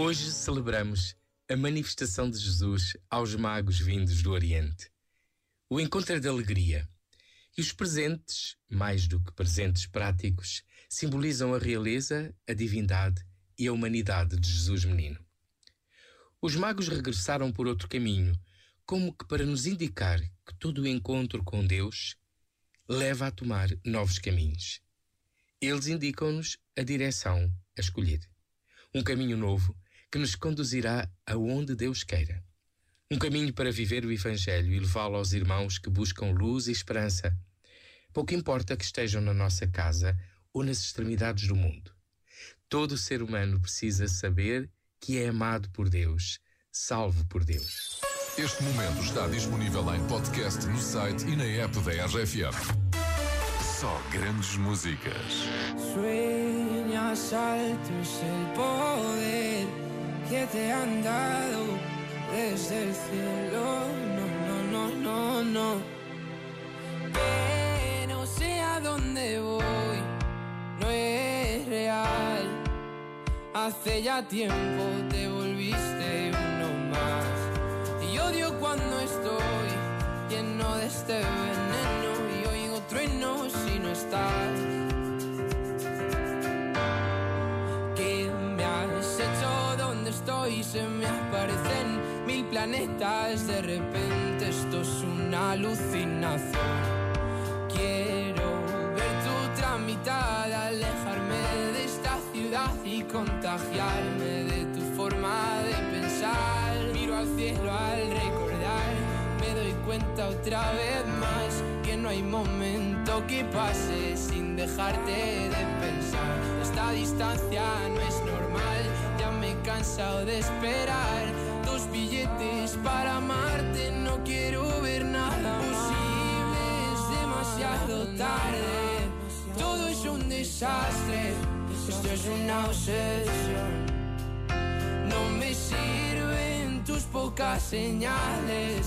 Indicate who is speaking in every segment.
Speaker 1: Hoje celebramos a manifestação de Jesus aos magos vindos do Oriente. O encontro de alegria. E os presentes, mais do que presentes práticos, simbolizam a realeza, a divindade e a humanidade de Jesus Menino. Os magos regressaram por outro caminho, como que para nos indicar que todo o encontro com Deus leva a tomar novos caminhos. Eles indicam-nos a direção a escolher. Um caminho novo que nos conduzirá aonde Deus queira. Um caminho para viver o Evangelho e levá-lo aos irmãos que buscam luz e esperança. Pouco importa que estejam na nossa casa ou nas extremidades do mundo. Todo ser humano precisa saber que é amado por Deus, salvo por Deus.
Speaker 2: Este momento está disponível em podcast no site e na app da RFM. Só grandes músicas.
Speaker 3: Sueñas el poder que te han dado desde el cielo. No, no, no, no, no. Pero sé a dónde voy, no es real. Hace ya tiempo te volviste uno más. Y odio cuando estoy lleno de este veneno estoy se me aparecen mil planetas. De repente esto es una alucinación. Quiero ver tu tramitada, alejarme de esta ciudad y contagiarme de tu forma de pensar. Miro al cielo cuenta otra vez más que no hay momento que pase sin dejarte de pensar. Esta distancia no es normal cansado de esperar dos billetes para amarte. No quiero ver nada posible, es demasiado tarde. Todo es un desastre, esto es una obsesión. No me sirven tus pocas señales,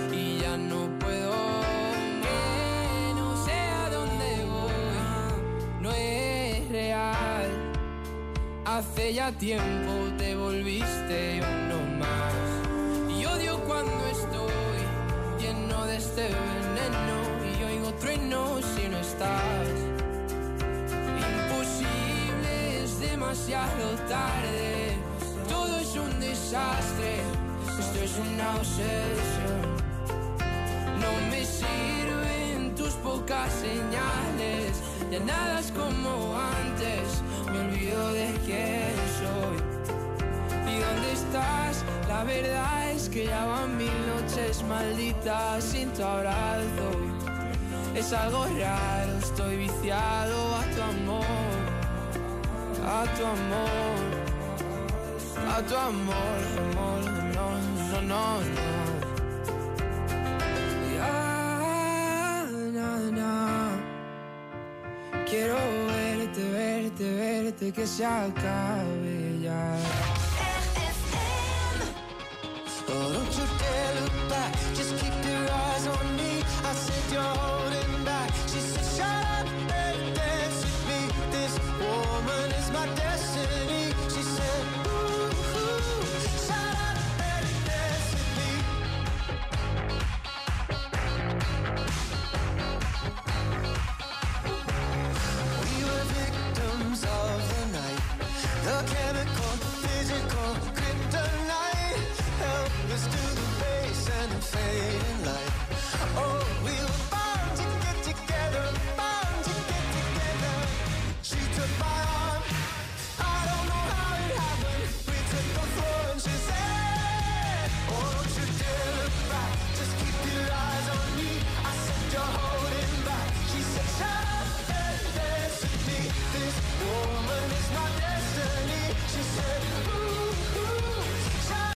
Speaker 3: Hace ya tiempo te volviste uno más. Y odio cuando estoy lleno de este veneno y oigo truenos si no estás. Imposible, es demasiado tarde, todo es un desastre, esto es una obsesión. No me sirven tus pocas señales, ya nada es como antes, me olvido de quién que ya van mil noches malditas sin tu abrazo. Es algo raro, estoy viciado a tu amor, a tu amor, a tu amor, amor, no, no, no, no. Ya, na, na. Quiero verte, verte, verte, que se acabe ya.
Speaker 4: chemical, physical, kryptonite. Help us to the base and the fade.